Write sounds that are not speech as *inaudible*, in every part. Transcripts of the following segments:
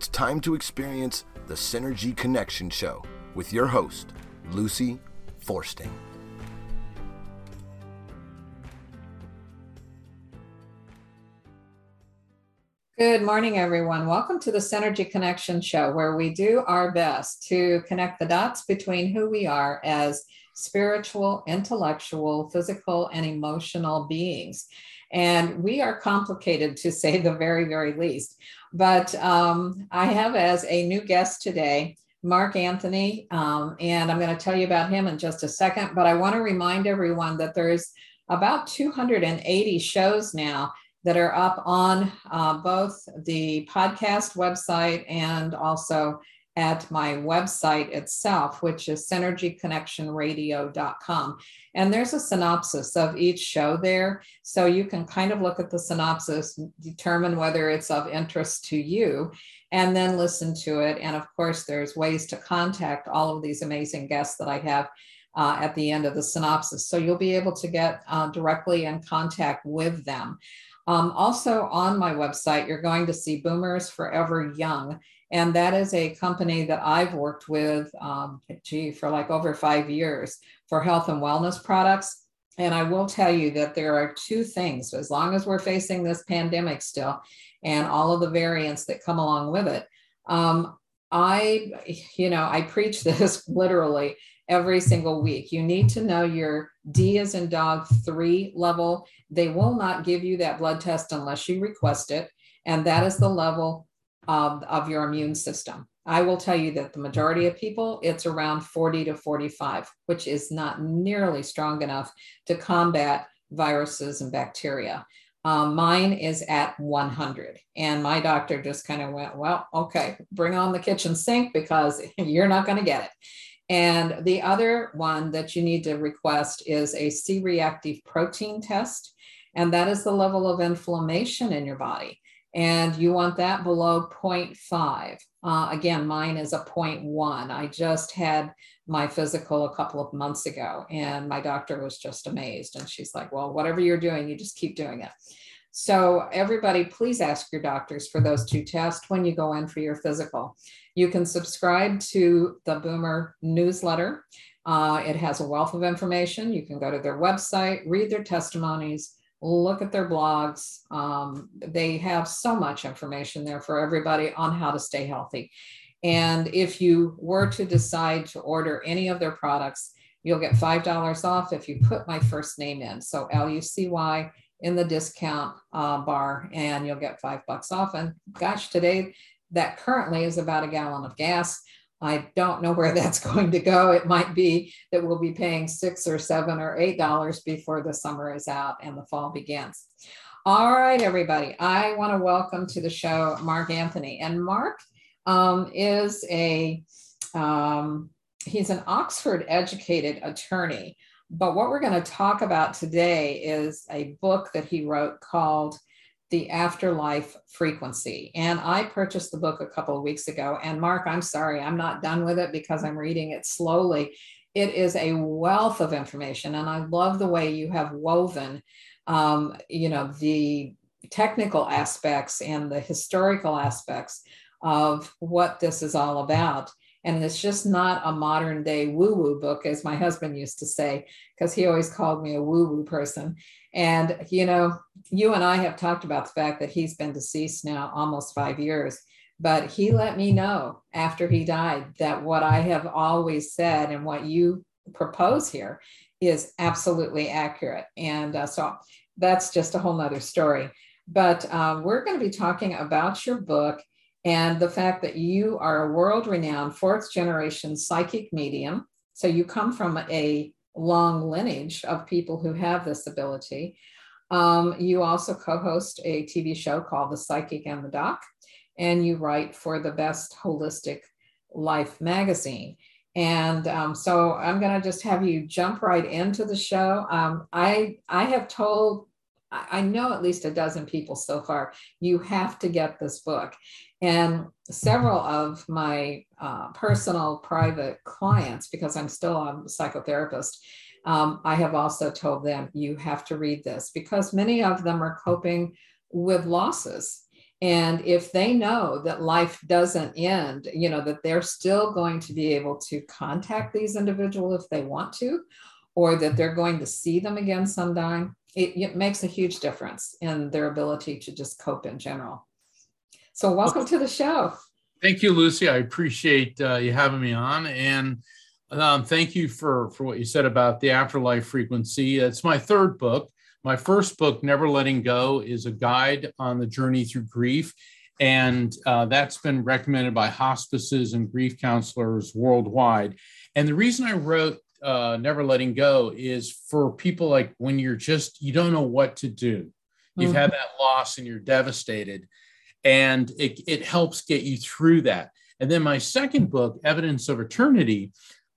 It's time to experience the Synergy Connection Show with your host, Lucy Forsting. Good morning, everyone. Welcome to the Synergy Connection Show, where we do our best to connect the dots between who we are as spiritual, intellectual, physical, and emotional beings. And we are complicated to say the very, very least. But um, I have as a new guest today, Mark Anthony, um, and I'm going to tell you about him in just a second. But I want to remind everyone that there's about 280 shows now that are up on uh, both the podcast website and also at my website itself, which is synergyconnectionradio.com. And there's a synopsis of each show there. So you can kind of look at the synopsis, determine whether it's of interest to you, and then listen to it. And of course, there's ways to contact all of these amazing guests that I have. Uh, at the end of the synopsis. So you'll be able to get uh, directly in contact with them. Um, also on my website, you're going to see Boomers Forever Young. And that is a company that I've worked with, um, gee, for like over five years for health and wellness products. And I will tell you that there are two things, as long as we're facing this pandemic still and all of the variants that come along with it. Um, I, you know, I preach *laughs* this literally every single week. You need to know your D is in dog three level. They will not give you that blood test unless you request it. And that is the level of, of your immune system. I will tell you that the majority of people, it's around 40 to 45, which is not nearly strong enough to combat viruses and bacteria. Um, mine is at 100. And my doctor just kind of went, well, okay, bring on the kitchen sink because *laughs* you're not going to get it. And the other one that you need to request is a C reactive protein test. And that is the level of inflammation in your body. And you want that below 0.5. Uh, again, mine is a 0.1. I just had my physical a couple of months ago, and my doctor was just amazed. And she's like, Well, whatever you're doing, you just keep doing it. So, everybody, please ask your doctors for those two tests when you go in for your physical. You can subscribe to the Boomer newsletter. Uh, it has a wealth of information. You can go to their website, read their testimonies, look at their blogs. Um, they have so much information there for everybody on how to stay healthy. And if you were to decide to order any of their products, you'll get $5 off if you put my first name in. So L U C Y in the discount uh, bar, and you'll get five bucks off. And gosh, today that currently is about a gallon of gas. I don't know where that's *laughs* going to go. It might be that we'll be paying six or seven or eight dollars before the summer is out and the fall begins. All right, everybody. I want to welcome to the show Mark Anthony, and Mark um, is a um, he's an Oxford educated attorney. But what we're going to talk about today is a book that he wrote called the afterlife frequency. And I purchased the book a couple of weeks ago. And Mark, I'm sorry, I'm not done with it because I'm reading it slowly. It is a wealth of information. And I love the way you have woven, um, you know, the technical aspects and the historical aspects of what this is all about. And it's just not a modern day woo woo book, as my husband used to say, because he always called me a woo woo person. And, you know, you and I have talked about the fact that he's been deceased now almost five years, but he let me know after he died that what I have always said and what you propose here is absolutely accurate. And uh, so that's just a whole nother story. But um, we're going to be talking about your book and the fact that you are a world renowned fourth generation psychic medium. So you come from a long lineage of people who have this ability. Um, you also co host a TV show called The Psychic and the Doc, and you write for the Best Holistic Life magazine. And um, so I'm going to just have you jump right into the show. Um, I I have told I know at least a dozen people so far, you have to get this book. And several of my uh, personal private clients, because I'm still a psychotherapist, um, I have also told them, you have to read this because many of them are coping with losses. And if they know that life doesn't end, you know, that they're still going to be able to contact these individuals if they want to, or that they're going to see them again someday, it, it makes a huge difference in their ability to just cope in general. So, welcome to the show. Thank you, Lucy. I appreciate uh, you having me on, and um, thank you for for what you said about the afterlife frequency. It's my third book. My first book, Never Letting Go, is a guide on the journey through grief, and uh, that's been recommended by hospices and grief counselors worldwide. And the reason I wrote uh, Never Letting Go is for people like when you're just you don't know what to do. You've mm-hmm. had that loss and you're devastated and it, it helps get you through that. And then my second book, Evidence of Eternity,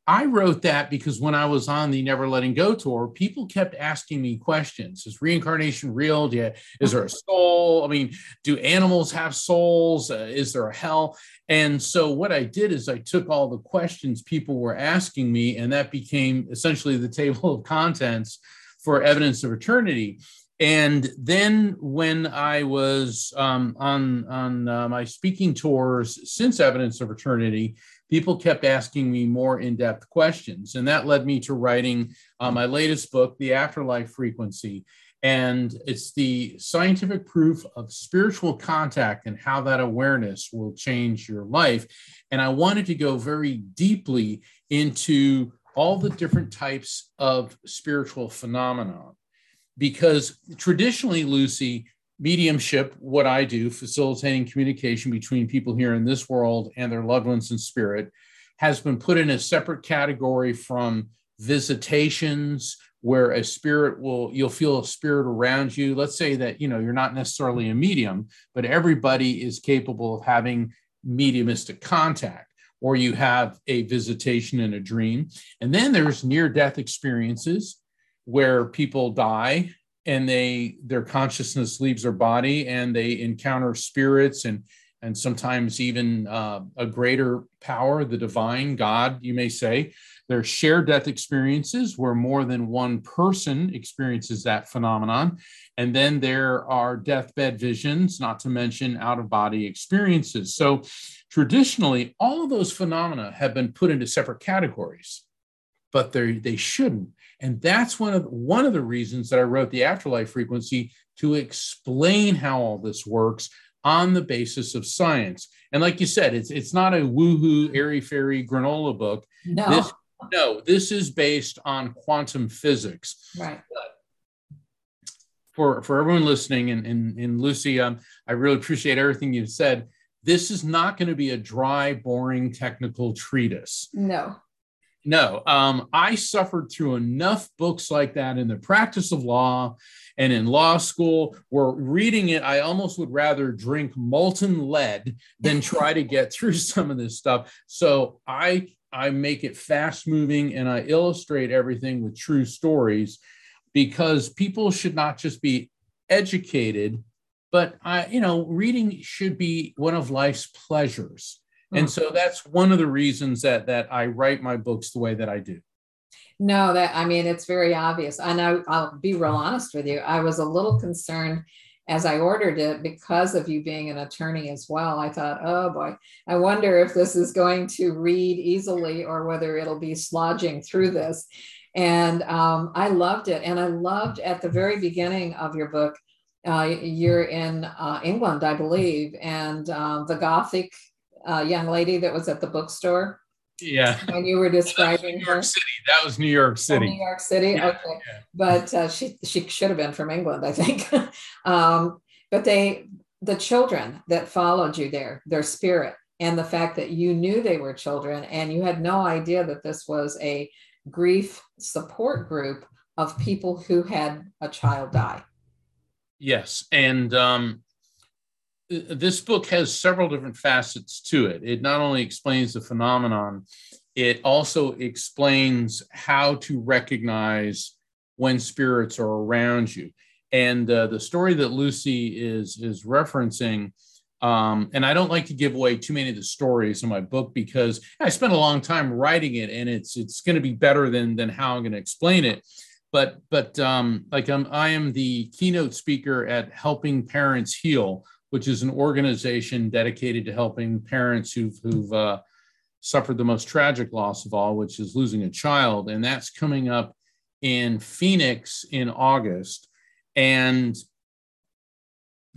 I wrote that because when I was on the Never Letting Go tour, people kept asking me questions. Is reincarnation real? You, is there a *laughs* soul? I mean, do animals have souls? Uh, is there a hell? And so what I did is I took all the questions people were asking me, and that became essentially the table of contents for Evidence of Eternity. And then when I was um, on on uh, my speaking tours since Evidence of Eternity, people kept asking me more in-depth questions, and that led me to writing uh, my latest book, The Afterlife Frequency. And it's the scientific proof of spiritual contact and how that awareness will change your life. And I wanted to go very deeply into all the different types of spiritual phenomena because traditionally, Lucy, mediumship, what I do, facilitating communication between people here in this world and their loved ones in spirit, has been put in a separate category from visitations where a spirit will you'll feel a spirit around you. Let's say that you know you're not necessarily a medium but everybody is capable of having mediumistic contact or you have a visitation in a dream. And then there's near death experiences where people die and they their consciousness leaves their body and they encounter spirits and and sometimes even uh, a greater power the divine god you may say. There's shared death experiences where more than one person experiences that phenomenon. And then there are deathbed visions not to mention out of body experiences. So traditionally all of those phenomena have been put into separate categories but they they shouldn't and that's one of one of the reasons that I wrote the afterlife frequency to explain how all this works on the basis of science. And like you said, it's it's not a woohoo airy fairy granola book. No. This, no, this is based on quantum physics. Right. For for everyone listening, and and, and Lucy, um, I really appreciate everything you've said. This is not going to be a dry, boring technical treatise. No. No, um, I suffered through enough books like that in the practice of law and in law school where reading it, I almost would rather drink molten lead than try to get *laughs* through some of this stuff. So I I make it fast moving and I illustrate everything with true stories because people should not just be educated, but I, you know, reading should be one of life's pleasures. And so that's one of the reasons that that I write my books the way that I do. No, that I mean it's very obvious. And I, I'll be real honest with you. I was a little concerned as I ordered it because of you being an attorney as well. I thought, oh boy, I wonder if this is going to read easily or whether it'll be slodging through this. And um, I loved it. And I loved at the very beginning of your book, uh, you're in uh, England, I believe, and uh, the Gothic uh, young lady that was at the bookstore? Yeah. When you were describing New York her? City. That was New York City. Oh, New York City. Yeah, okay. Yeah. But uh, she she should have been from England, I think. *laughs* um, but they the children that followed you there, their spirit, and the fact that you knew they were children and you had no idea that this was a grief support group of people who had a child die. Yes, and um, this book has several different facets to it. It not only explains the phenomenon, it also explains how to recognize when spirits are around you. And uh, the story that Lucy is is referencing, um, and I don't like to give away too many of the stories in my book because I spent a long time writing it, and it's it's going to be better than than how I'm going to explain it. But but um, like I'm, I am the keynote speaker at Helping Parents Heal, which is an organization dedicated to helping parents who've, who've uh, suffered the most tragic loss of all, which is losing a child. And that's coming up in Phoenix in August. And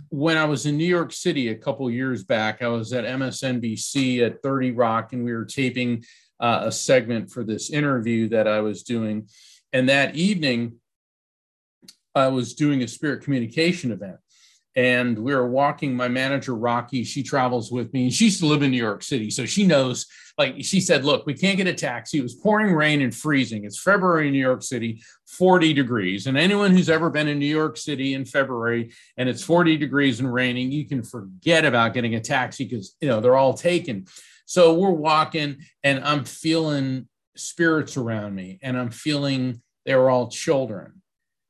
when I was in New York City a couple years back, I was at MSNBC at 30 Rock, and we were taping uh, a segment for this interview that I was doing. And that evening, I was doing a spirit communication event and we were walking my manager rocky she travels with me. And she used to live in new york city so she knows like she said look we can't get a taxi. It was pouring rain and freezing. It's february in new york city 40 degrees. And anyone who's ever been in new york city in february and it's 40 degrees and raining you can forget about getting a taxi because you know they're all taken. So we're walking and i'm feeling spirits around me and i'm feeling they were all children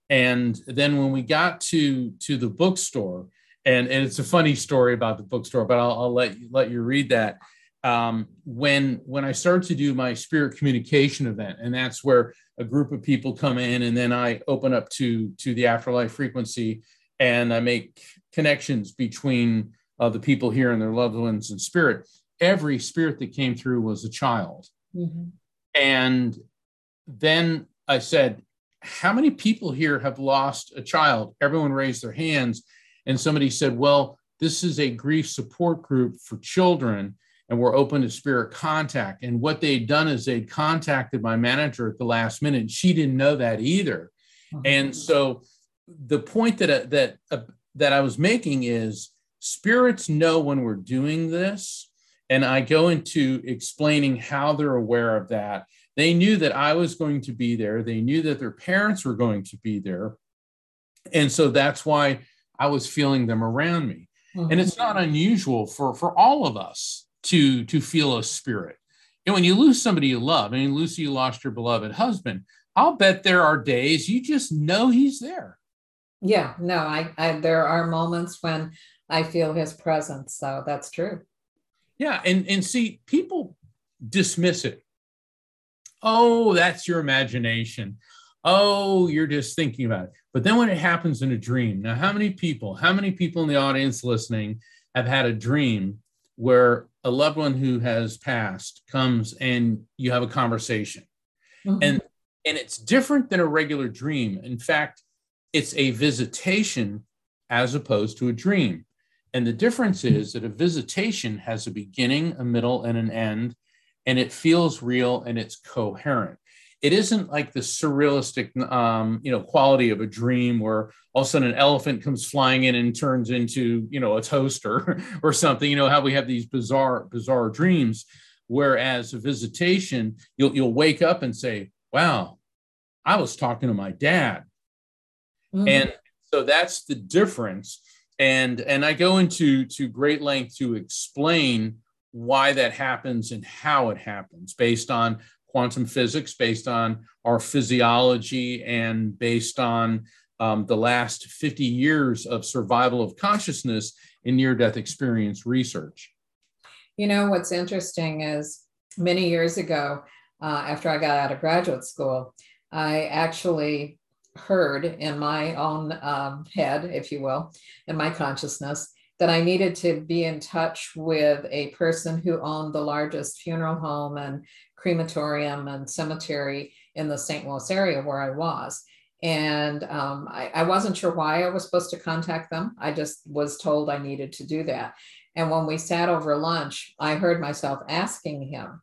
and then when we got to to the bookstore, and, and it's a funny story about the bookstore, but I'll, I'll let you let you read that. Um, when when I started to do my spirit communication event, and that's where a group of people come in, and then I open up to to the afterlife frequency, and I make connections between uh, the people here and their loved ones and spirit. Every spirit that came through was a child, mm-hmm. and then I said, how many people here have lost a child? Everyone raised their hands. And somebody said, well, this is a grief support group for children and we're open to spirit contact. And what they'd done is they'd contacted my manager at the last minute. She didn't know that either. Mm-hmm. And so the point that, uh, that, uh, that I was making is spirits know when we're doing this. And I go into explaining how they're aware of that they knew that I was going to be there. They knew that their parents were going to be there. And so that's why I was feeling them around me. Mm-hmm. And it's not unusual for, for all of us to, to feel a spirit. And when you lose somebody you love, I mean, Lucy, you lost your beloved husband. I'll bet there are days you just know he's there. Yeah, no, I, I there are moments when I feel his presence. So that's true. Yeah. And, and see, people dismiss it Oh, that's your imagination. Oh, you're just thinking about it. But then when it happens in a dream, now, how many people, how many people in the audience listening have had a dream where a loved one who has passed comes and you have a conversation? Mm-hmm. And and it's different than a regular dream. In fact, it's a visitation as opposed to a dream. And the difference is that a visitation has a beginning, a middle, and an end and it feels real and it's coherent. It isn't like the surrealistic, um, you know, quality of a dream where all of a sudden an elephant comes flying in and turns into, you know, a toaster *laughs* or something. You know how we have these bizarre, bizarre dreams. Whereas a visitation, you'll you'll wake up and say, "Wow, I was talking to my dad," mm-hmm. and so that's the difference. And and I go into to great length to explain why that happens and how it happens based on quantum physics, based on our physiology, and based on um, the last 50 years of survival of consciousness in near death experience research. You know, what's interesting is many years ago, uh, after I got out of graduate school, I actually heard in my own um, head, if you will, in my consciousness, that I needed to be in touch with a person who owned the largest funeral home and crematorium and cemetery in the St. Louis area where I was. And um, I, I wasn't sure why I was supposed to contact them. I just was told I needed to do that. And when we sat over lunch, I heard myself asking him,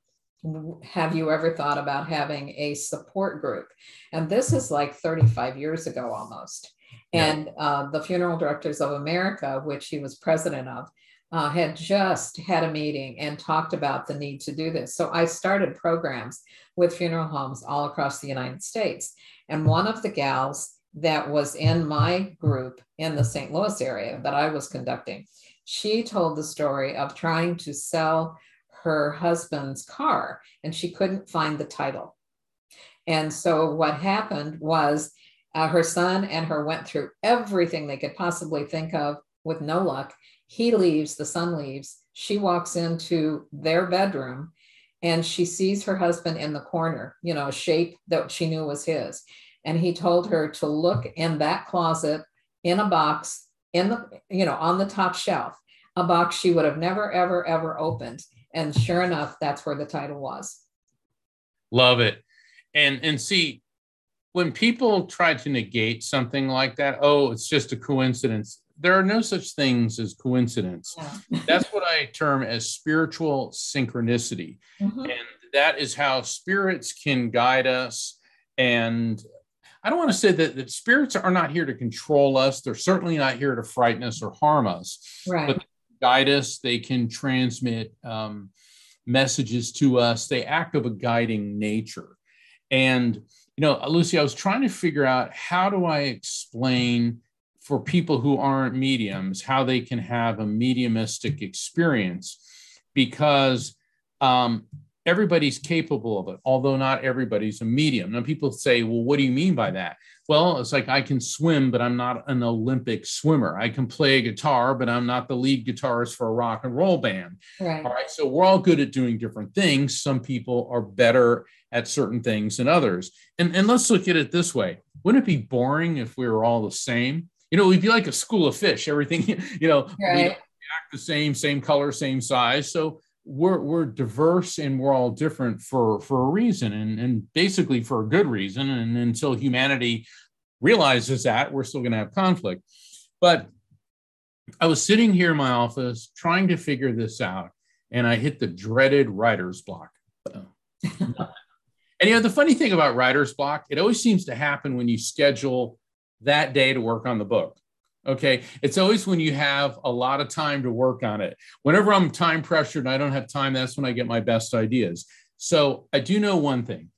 have you ever thought about having a support group? And this is like 35 years ago almost. And uh, the Funeral Directors of America, which he was president of, uh, had just had a meeting and talked about the need to do this. So I started programs with funeral homes all across the United States. And one of the gals that was in my group in the St. Louis area that I was conducting, she told the story of trying to sell her husband's car and she couldn't find the title. And so what happened was uh, her son and her went through everything they could possibly think of with no luck. He leaves, the son leaves. She walks into their bedroom and she sees her husband in the corner, you know, a shape that she knew was his. And he told her to look in that closet in a box in the, you know, on the top shelf, a box she would have never, ever, ever opened. And sure enough, that's where the title was. Love it. And and see, when people try to negate something like that, oh, it's just a coincidence. There are no such things as coincidence. Yeah. *laughs* That's what I term as spiritual synchronicity. Mm-hmm. And that is how spirits can guide us. And I don't want to say that, that spirits are not here to control us. They're certainly not here to frighten us or harm us. Right. But guide us. They can transmit um, messages to us. They act of a guiding nature. And, you know, Lucy, I was trying to figure out how do I explain for people who aren't mediums how they can have a mediumistic experience because um, everybody's capable of it, although not everybody's a medium. Now, people say, well, what do you mean by that? Well, it's like I can swim, but I'm not an Olympic swimmer. I can play a guitar, but I'm not the lead guitarist for a rock and roll band. Right. All right. So we're all good at doing different things. Some people are better at certain things than others. And, and let's look at it this way Wouldn't it be boring if we were all the same? You know, we'd be like a school of fish. Everything, *laughs* you know, right. we act the same, same color, same size. So we're we're diverse and we're all different for for a reason and and basically for a good reason. And until humanity realizes that we're still going to have conflict. But i was sitting here in my office trying to figure this out and i hit the dreaded writer's block. And you know the funny thing about writer's block it always seems to happen when you schedule that day to work on the book Okay. It's always when you have a lot of time to work on it. Whenever I'm time pressured and I don't have time, that's when I get my best ideas. So I do know one thing.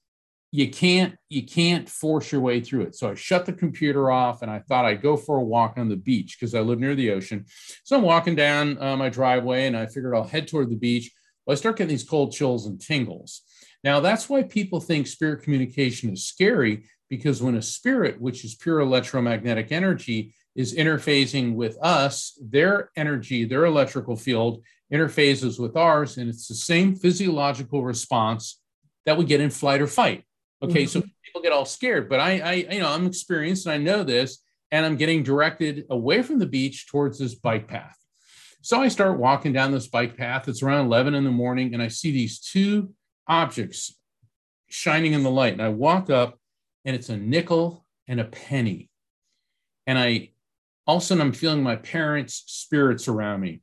You can't you can't force your way through it. So I shut the computer off and I thought I'd go for a walk on the beach because I live near the ocean. So I'm walking down uh, my driveway and I figured I'll head toward the beach. Well, I start getting these cold chills and tingles. Now that's why people think spirit communication is scary because when a spirit, which is pure electromagnetic energy, is interfacing with us, their energy, their electrical field interfaces with ours, and it's the same physiological response that we get in flight or fight. Okay, mm-hmm. so people get all scared, but I, I, you know, I'm experienced and I know this, and I'm getting directed away from the beach towards this bike path. So I start walking down this bike path. It's around 11 in the morning, and I see these two objects shining in the light. And I walk up, and it's a nickel and a penny. And I all of a sudden I'm feeling my parents' spirits around me.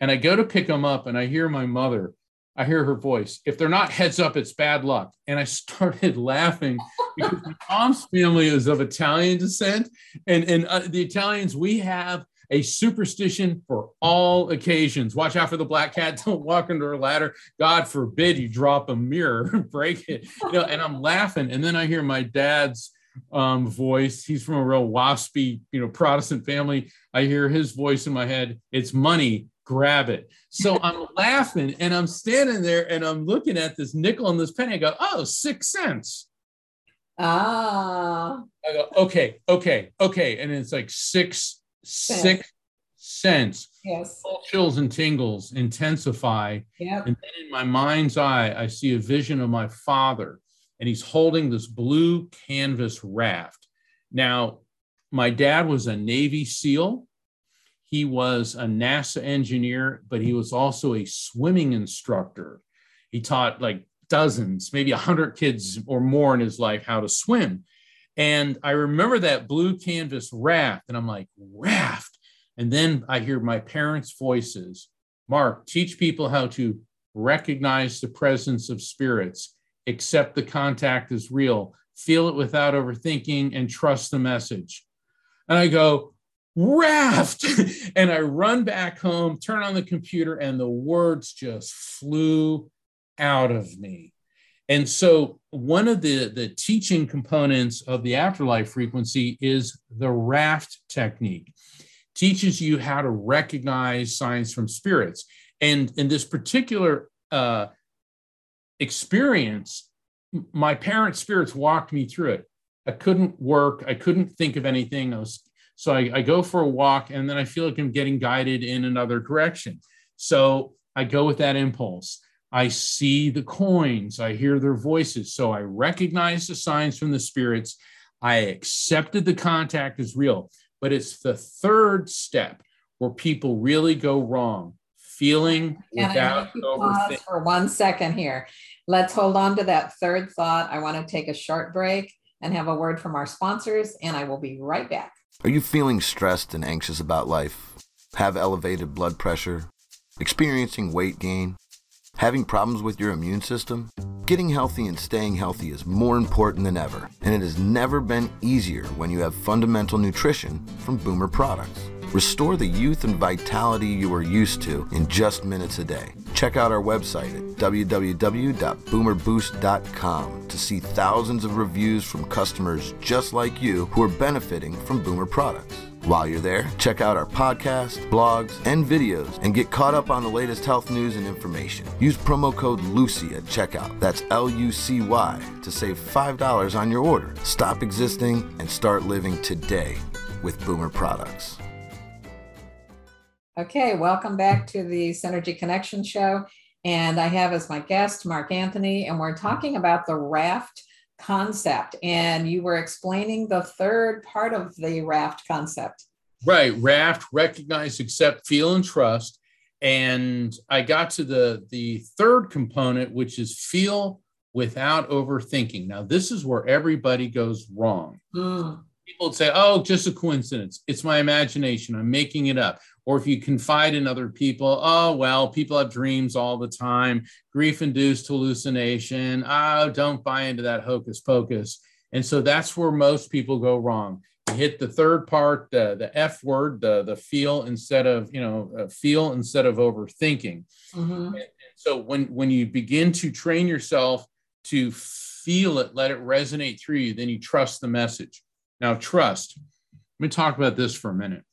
And I go to pick them up and I hear my mother. I hear her voice. If they're not heads up, it's bad luck. And I *laughs* started laughing because my mom's family is of Italian descent. And, and uh, the Italians, we have a superstition for all occasions. Watch out for the black cat. *laughs* Don't walk under a ladder. God forbid you drop a mirror, *laughs* break it. You know, and I'm laughing. And then I hear my dad's um, voice. He's from a real waspy, you know, Protestant family. I hear his voice in my head. It's money, grab it. So *laughs* I'm laughing and I'm standing there and I'm looking at this nickel and this penny. I go, oh, six cents. Ah. I go, okay, okay, okay. And it's like six, six cents. Yes. All chills and tingles intensify. Yeah. And then in my mind's eye, I see a vision of my father and he's holding this blue canvas raft. Now, my dad was a Navy SEAL. He was a NASA engineer, but he was also a swimming instructor. He taught like dozens, maybe a hundred kids or more in his life how to swim. And I remember that blue canvas raft, and I'm like, raft. And then I hear my parents' voices Mark, teach people how to recognize the presence of spirits accept the contact is real, feel it without overthinking, and trust the message. And I go, raft. *laughs* and I run back home, turn on the computer, and the words just flew out of me. And so, one of the, the teaching components of the afterlife frequency is the raft technique. Teaches you how to recognize signs from spirits. And in this particular uh, experience, my parents' spirits walked me through it. I couldn't work. I couldn't think of anything. I was so I, I, go for a walk and then I feel like I'm getting guided in another direction. So I go with that impulse. I see the coins. I hear their voices. So I recognize the signs from the spirits. I accepted the contact as real. but it's the third step where people really go wrong, feeling Can without I pause for one second here? Let's hold on to that third thought. I want to take a short break and have a word from our sponsors, and I will be right back. Are you feeling stressed and anxious about life? Have elevated blood pressure? Experiencing weight gain? Having problems with your immune system? Getting healthy and staying healthy is more important than ever, and it has never been easier when you have fundamental nutrition from Boomer products. Restore the youth and vitality you are used to in just minutes a day. Check out our website at www.boomerboost.com to see thousands of reviews from customers just like you who are benefiting from Boomer products. While you're there, check out our podcast, blogs, and videos and get caught up on the latest health news and information. Use promo code LUCY at checkout. That's L U C Y to save $5 on your order. Stop existing and start living today with Boomer products. Okay, welcome back to the Synergy Connection Show. And I have as my guest Mark Anthony, and we're talking about the raft concept. And you were explaining the third part of the raft concept. Right, raft, recognize, accept, feel, and trust. And I got to the the third component, which is feel without overthinking. Now, this is where everybody goes wrong. Mm. People would say, "Oh, just a coincidence. It's my imagination. I'm making it up." or if you confide in other people, oh, well, people have dreams all the time, grief induced hallucination. Oh, don't buy into that hocus pocus. And so that's where most people go wrong. You hit the third part, the, the F word, the, the feel instead of, you know, uh, feel instead of overthinking. Mm-hmm. And, and so when, when you begin to train yourself to feel it, let it resonate through you, then you trust the message. Now, trust. Let me talk about this for a minute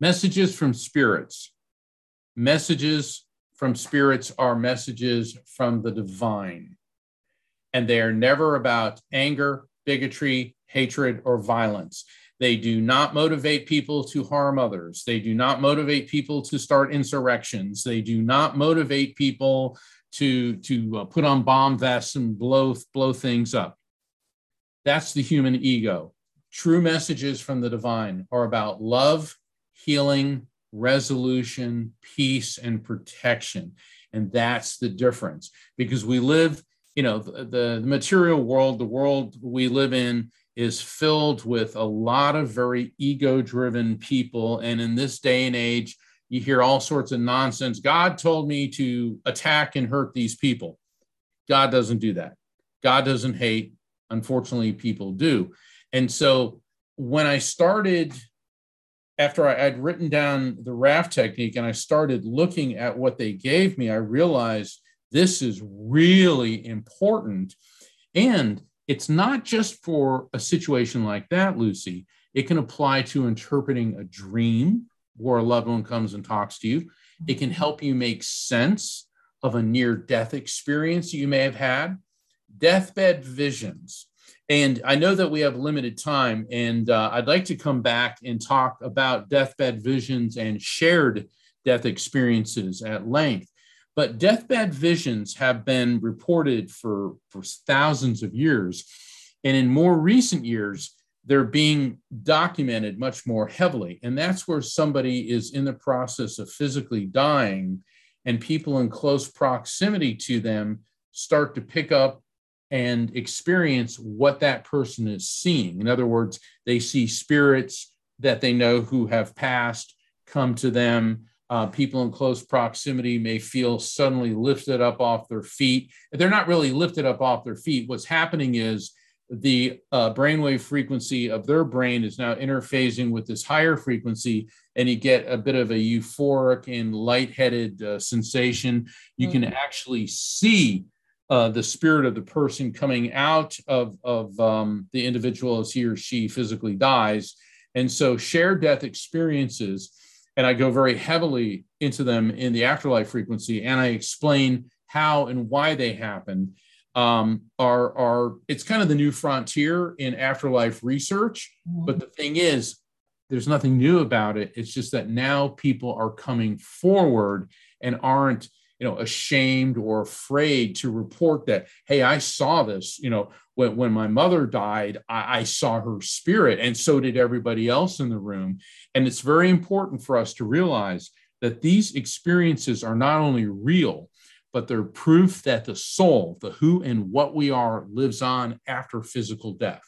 Messages from spirits. Messages from spirits are messages from the divine. And they are never about anger, bigotry, hatred, or violence. They do not motivate people to harm others. They do not motivate people to start insurrections. They do not motivate people to, to uh, put on bomb vests and blow, blow things up. That's the human ego. True messages from the divine are about love, healing, resolution, peace, and protection. And that's the difference because we live, you know, the, the, material world, the world we live in is filled with a lot of very ego driven people. And in this day and age, you hear all sorts of nonsense. God told me to attack and hurt these people. God doesn't do that. God doesn't hate. Unfortunately, people do. And so when I started after I, would written down the raft technique and I started looking at what they gave me, I realized this is really important. And it's not just for a situation like that, Lucy. It can apply to interpreting a dream where a loved one comes and talks to you. It can help you make sense of a near death experience you may have had. Deathbed visions and I know that we have limited time, and uh, I'd like to come back and talk about deathbed visions and shared death experiences at length. But deathbed visions have been reported for, for thousands of years. And in more recent years, they're being documented much more heavily. And that's where somebody is in the process of physically dying, and people in close proximity to them start to pick up and experience what that person is seeing. In other words, they see spirits that they know who have passed come to them. Uh, people in close proximity may feel suddenly lifted up off their feet. They're not really lifted up off their feet. What's happening is the uh, brainwave frequency of their brain is now interfacing with this higher frequency, and you get a bit of a euphoric and lightheaded uh, sensation. You mm-hmm. can actually see uh, the spirit of the person coming out of, of um, the individual as he or she physically dies. And so, shared death experiences, and I go very heavily into them in the afterlife frequency, and I explain how and why they happen. Um, are are it's kind of the new frontier in afterlife research. Mm-hmm. But the thing is, there's nothing new about it. It's just that now people are coming forward and aren't you know ashamed or afraid to report that hey i saw this you know when, when my mother died I, I saw her spirit and so did everybody else in the room. And it's very important for us to realize that these experiences are not only real but they're proof that the soul the who and what we are lives on after physical death.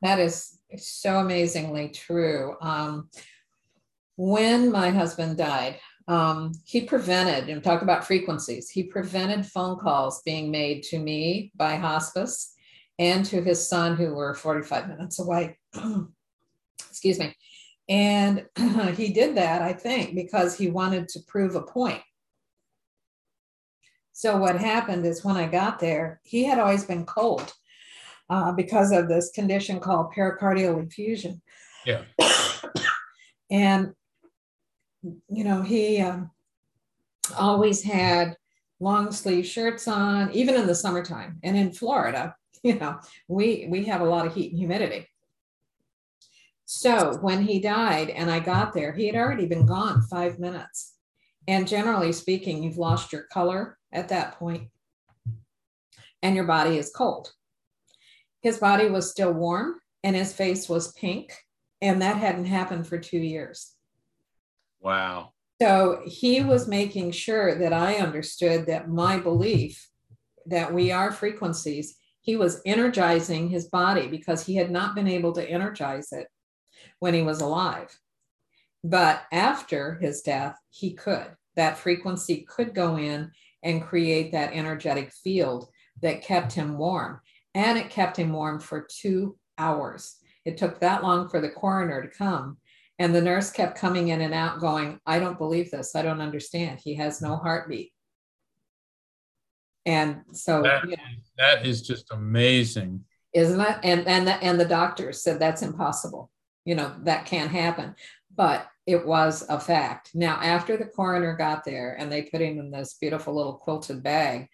That is so amazingly true. Um, when my husband died um, he prevented, and talk about frequencies, he prevented phone calls being made to me by hospice and to his son, who were 45 minutes away. *clears throat* Excuse me. And *clears throat* he did that, I think, because he wanted to prove a point. So, what happened is when I got there, he had always been cold uh, because of this condition called pericardial effusion. Yeah. *coughs* and you know, he um, always had long sleeve shirts on, even in the summertime. And in Florida, *laughs* you know, we we have a lot of heat and humidity. So when he died and I got there, he had already been gone five minutes. And generally speaking, you've lost your color at that point, and your body is cold. His body was still warm and his face was pink, and that hadn't happened for two years. Wow. So he uh-huh. was making sure that I understood that my belief that we are frequencies, he was energizing his body because he had not been able to energize it when he was alive. But after his death, he could. That frequency could go in and create that energetic field that kept him warm. And it kept him warm for two hours. It took that long for the coroner to come and the nurse kept coming in and out, going, I don't believe this. I don't understand. He has no heartbeat. And so that, you know, that is just amazing. Isn't it? And and the, and the doctors said that's impossible. You know, that can't happen. But it was a fact. Now, after the coroner got there and they put him in this beautiful little quilted bag,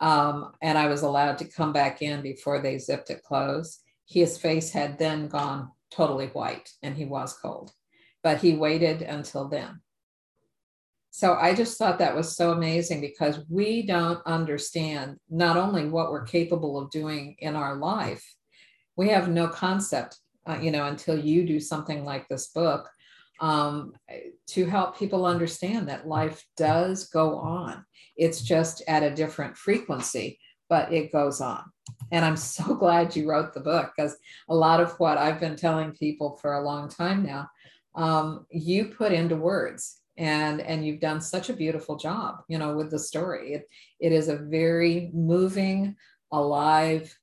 um, and I was allowed to come back in before they zipped it closed, his face had then gone totally white and he was cold but he waited until then. So I just thought that was so amazing because we don't understand not only what we're capable of doing in our life, we have no concept, uh, you know, until you do something like this book um, to help people understand that life does go on. It's just at a different frequency, but it goes on. And I'm so *laughs* glad you wrote the book because a lot of what I've been telling people for a long time now um, you put into words and and you've done such a beautiful job you know with the story. It, it is a very moving alive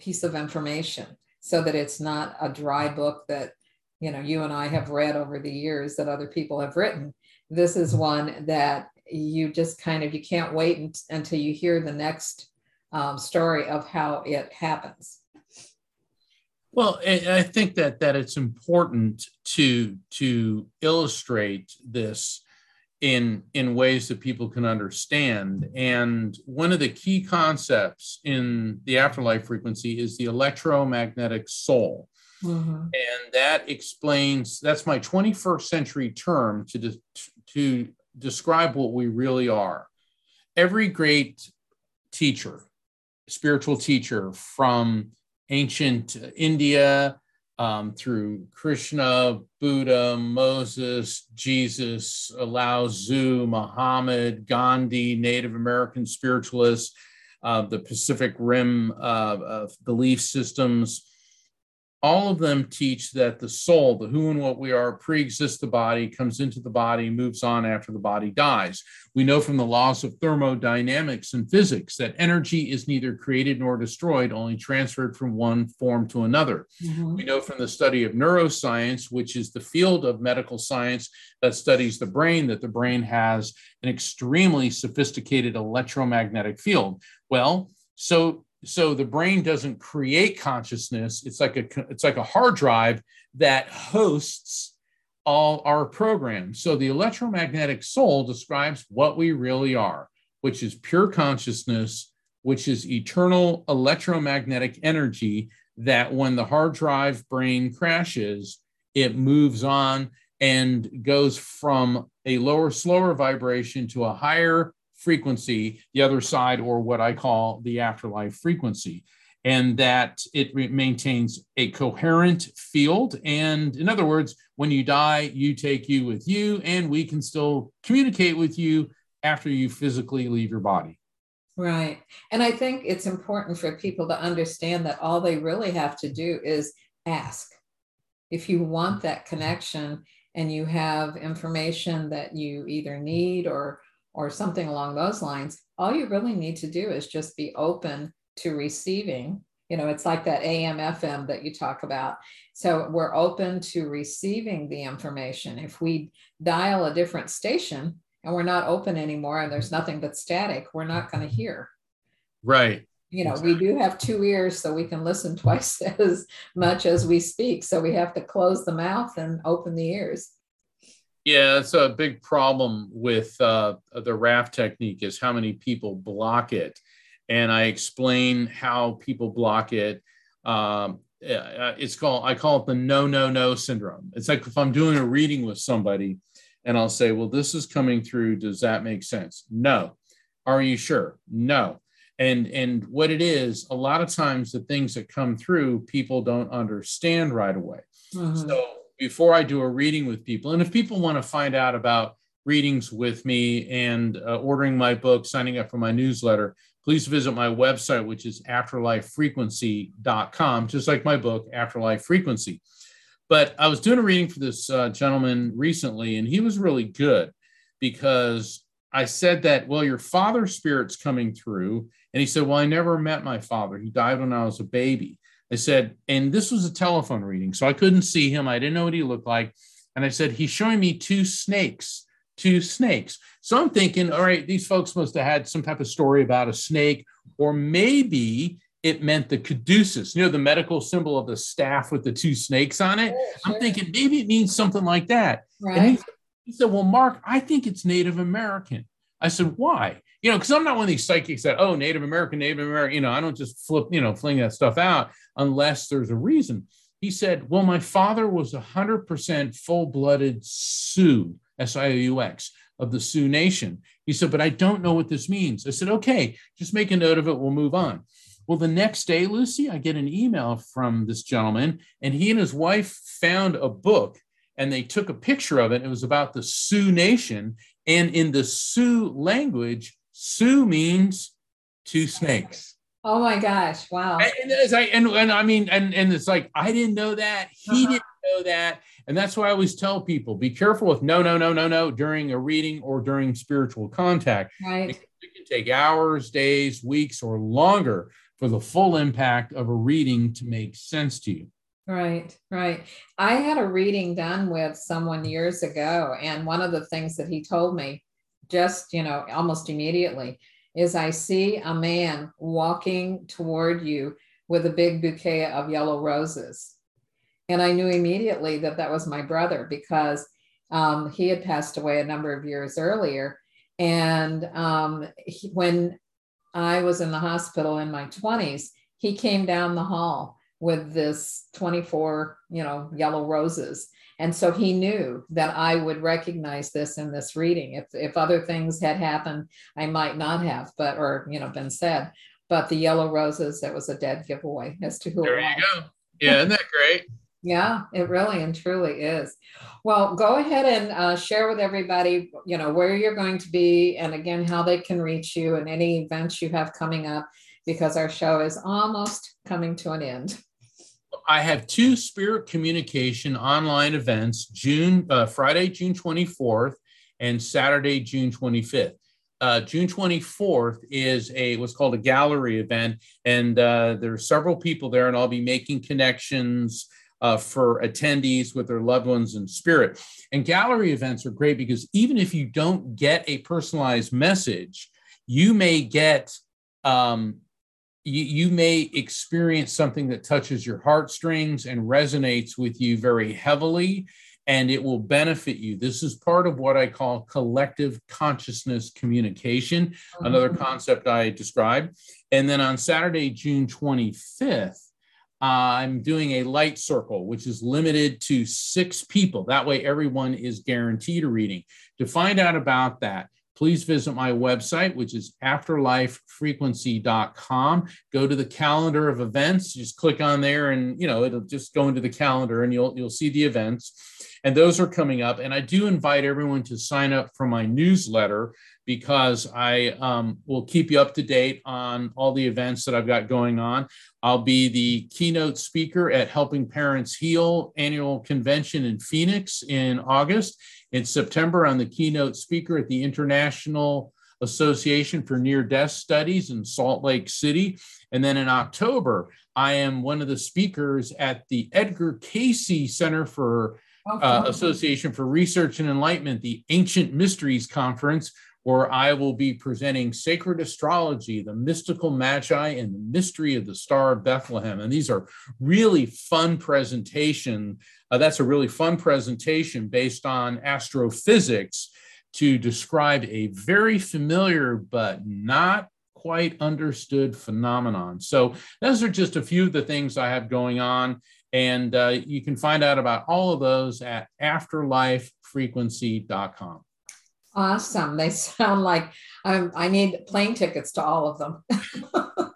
piece of information so that it's not a dry book that you know you and i have read over the years that other people have written. This is one that you just kind of you can't wait until you hear the next um, story of how it happens well, I think that that it's important to to illustrate this in in ways that people can understand. And one of the key concepts in the afterlife frequency is the electromagnetic soul. Mm-hmm. And that explains that's my 21st century term to de- to describe what we really are. Every great teacher, spiritual teacher from ancient India um, through Krishna, Buddha, Moses, Jesus, Lao Tzu, Muhammad, Gandhi, Native American spiritualists, uh, the Pacific Rim uh, belief systems, all of them teach that the soul, the who and what we are, pre-exists the body, comes into the body, moves on after the body dies. We know from the laws of thermodynamics and physics that energy is neither created nor destroyed, only transferred from one form to another. Mm-hmm. We know from the study of neuroscience, which is the field of medical science that studies the brain, that the brain has an extremely sophisticated electromagnetic field. Well, so so the brain doesn't create consciousness. It's like a it's like a hard drive that hosts all our programs so the electromagnetic soul describes what we really are which is pure consciousness which is eternal electromagnetic energy that when the hard drive brain crashes it moves on and goes from a lower, slower vibration to a higher frequency, the other side, or what I call the afterlife frequency, and that it maintains a coherent field. And in other words, when you die, you take you with you, and we can still communicate with you after you physically leave your body. Right. And I think it's important for people to understand that all they really have to do is ask. If you want that connection and you have information that you either need or or something along those lines, all you really need to do is just be open to receiving. You know, it's like that AM FM that you talk about. So we're open to receiving the information. If we dial a different station and we're not open anymore and there's nothing but static, we're not going to hear. Right you know we do have two ears so we can listen *laughs* twice as much as we speak so we have to close the mouth and open the ears yeah it's a big problem with uh, the raft technique is how many people block it. And i explain how people block it. Um, uh, it's called i call it the no no no syndrome. It's like if i'm doing a reading with somebody and i'll say well this is coming through. Does that make sense? No. Are you sure? No. And and what it is a lot of times the things that come through people don't understand right away. Mm-hmm. so before i do a reading with people and if people want to find out about readings with me and uh, ordering my book signing up for my newsletter please visit my website which is afterlifefrequency.com just like my book afterlife frequency but i was doing a reading for this uh, gentleman recently and he was really good because I said that, well, your father's spirit's coming through. And he said, well, I never met my father. He died when I was a baby. I said, and this was a telephone reading. So I couldn't see him. I didn't know what he looked like. And I said, he's showing me two snakes, two snakes. So I'm thinking, all right, these folks must have had some type of story about a snake, or maybe it meant the caduceus, you know, the medical symbol of the staff with the two snakes on it. Oh, sure. I'm thinking maybe it means something like that. Right. He said, Well, Mark, I think it's Native American. I said, Why? You know, because I'm not one of these psychics that, oh, Native American, Native American, you know, I don't just flip, you know, fling that stuff out unless there's a reason. He said, Well, my father was 100% full blooded Sioux, S I O U X, of the Sioux Nation. He said, But I don't know what this means. I said, Okay, just make a note of it. We'll move on. Well, the next day, Lucy, I get an email from this gentleman, and he and his wife found a book and they took a picture of it. It was about the Sioux Nation. And in the Sioux language, Sioux means two snakes. Oh my gosh. Wow. And, and, I, and, and I mean, and, and it's like, I didn't know that. He uh-huh. didn't know that. And that's why I always tell people be careful with no, no, no, no, no during a reading or during spiritual contact. Right. It can take hours, days, weeks, or longer for the full impact of a reading to make sense to you. Right, right. I had a reading done with someone years ago, and one of the things that he told me just, you know, almost immediately is I see a man walking toward you with a big bouquet of yellow roses. And I knew immediately that that was my brother because um, he had passed away a number of years earlier. And um, he, when I was in the hospital in my 20s, he came down the hall with this 24, you know, yellow roses. And so he knew that I would recognize this in this reading. If, if other things had happened, I might not have, but, or, you know, been said. But the yellow roses, that was a dead giveaway as to who there you go. Yeah, isn't that great? yeah, it really and truly is. Well, go ahead and uh, share with everybody, you know, where you're going to be and again, how they can reach you and any events you have coming up because our show is almost coming to an end. I have two spirit communication online events, June uh, Friday, June 24th, and Saturday, June 25th. Uh, June 24th is a what's called a gallery event, and uh, there are several people there, and I'll be making connections uh, for attendees with their loved ones in spirit. And gallery events are great because even if you don't get a personalized message, you may get um, you, you may experience something that touches your heartstrings and resonates with you very heavily, and it will benefit you. This is part of what I call collective consciousness communication, another mm-hmm. concept I described. And then on Saturday, June 25th, I'm doing a light circle, which is limited to six people. That way, everyone is guaranteed a reading. To find out about that, please visit my website, which is afterlifefrequency.com. Go to the calendar of events. Just click on there, and you know it'll just go into the calendar, and you'll you'll see the events. And those are coming up. And I do invite everyone to sign up for my newsletter because I um, will keep you up to date on all the events that I've got going on. I'll be the keynote speaker at Helping Parents Heal annual convention in Phoenix in August. In September, I'm the keynote speaker at the International Association for Near Death Studies in Salt Lake City. And then in October, I am one of the speakers at the Edgar Cayce Center for uh, Association for Research and Enlightenment, the Ancient Mysteries Conference, where I will be presenting sacred astrology, the mystical magi, and the mystery of the Star of Bethlehem. And these are really fun presentation. Uh, that's a really fun presentation based on astrophysics to describe a very familiar but not quite understood phenomenon. So those are just a few of the things I have going on. And uh, you can find out about all of those at afterlifefrequency.com. Awesome. They *laughs* sound like um, I need plane tickets to all of them. *laughs*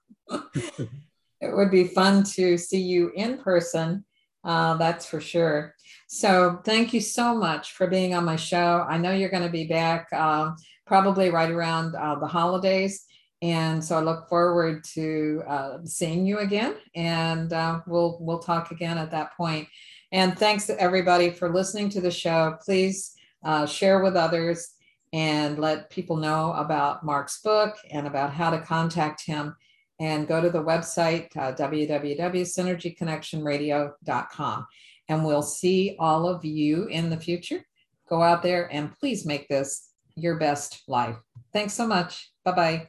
it would be fun to see you in person. Uh, that's for sure. So, thank you so much for being on my show. I know you're going to be back uh, probably right around uh, the holidays. And so I look forward to uh, seeing you again, and uh, we'll we'll talk again at that point. And thanks to everybody for listening to the show. Please uh, share with others and let people know about Mark's book and about how to contact him. And go to the website uh, www.synergyconnectionradio.com, and we'll see all of you in the future. Go out there and please make this your best life. Thanks so much. Bye bye.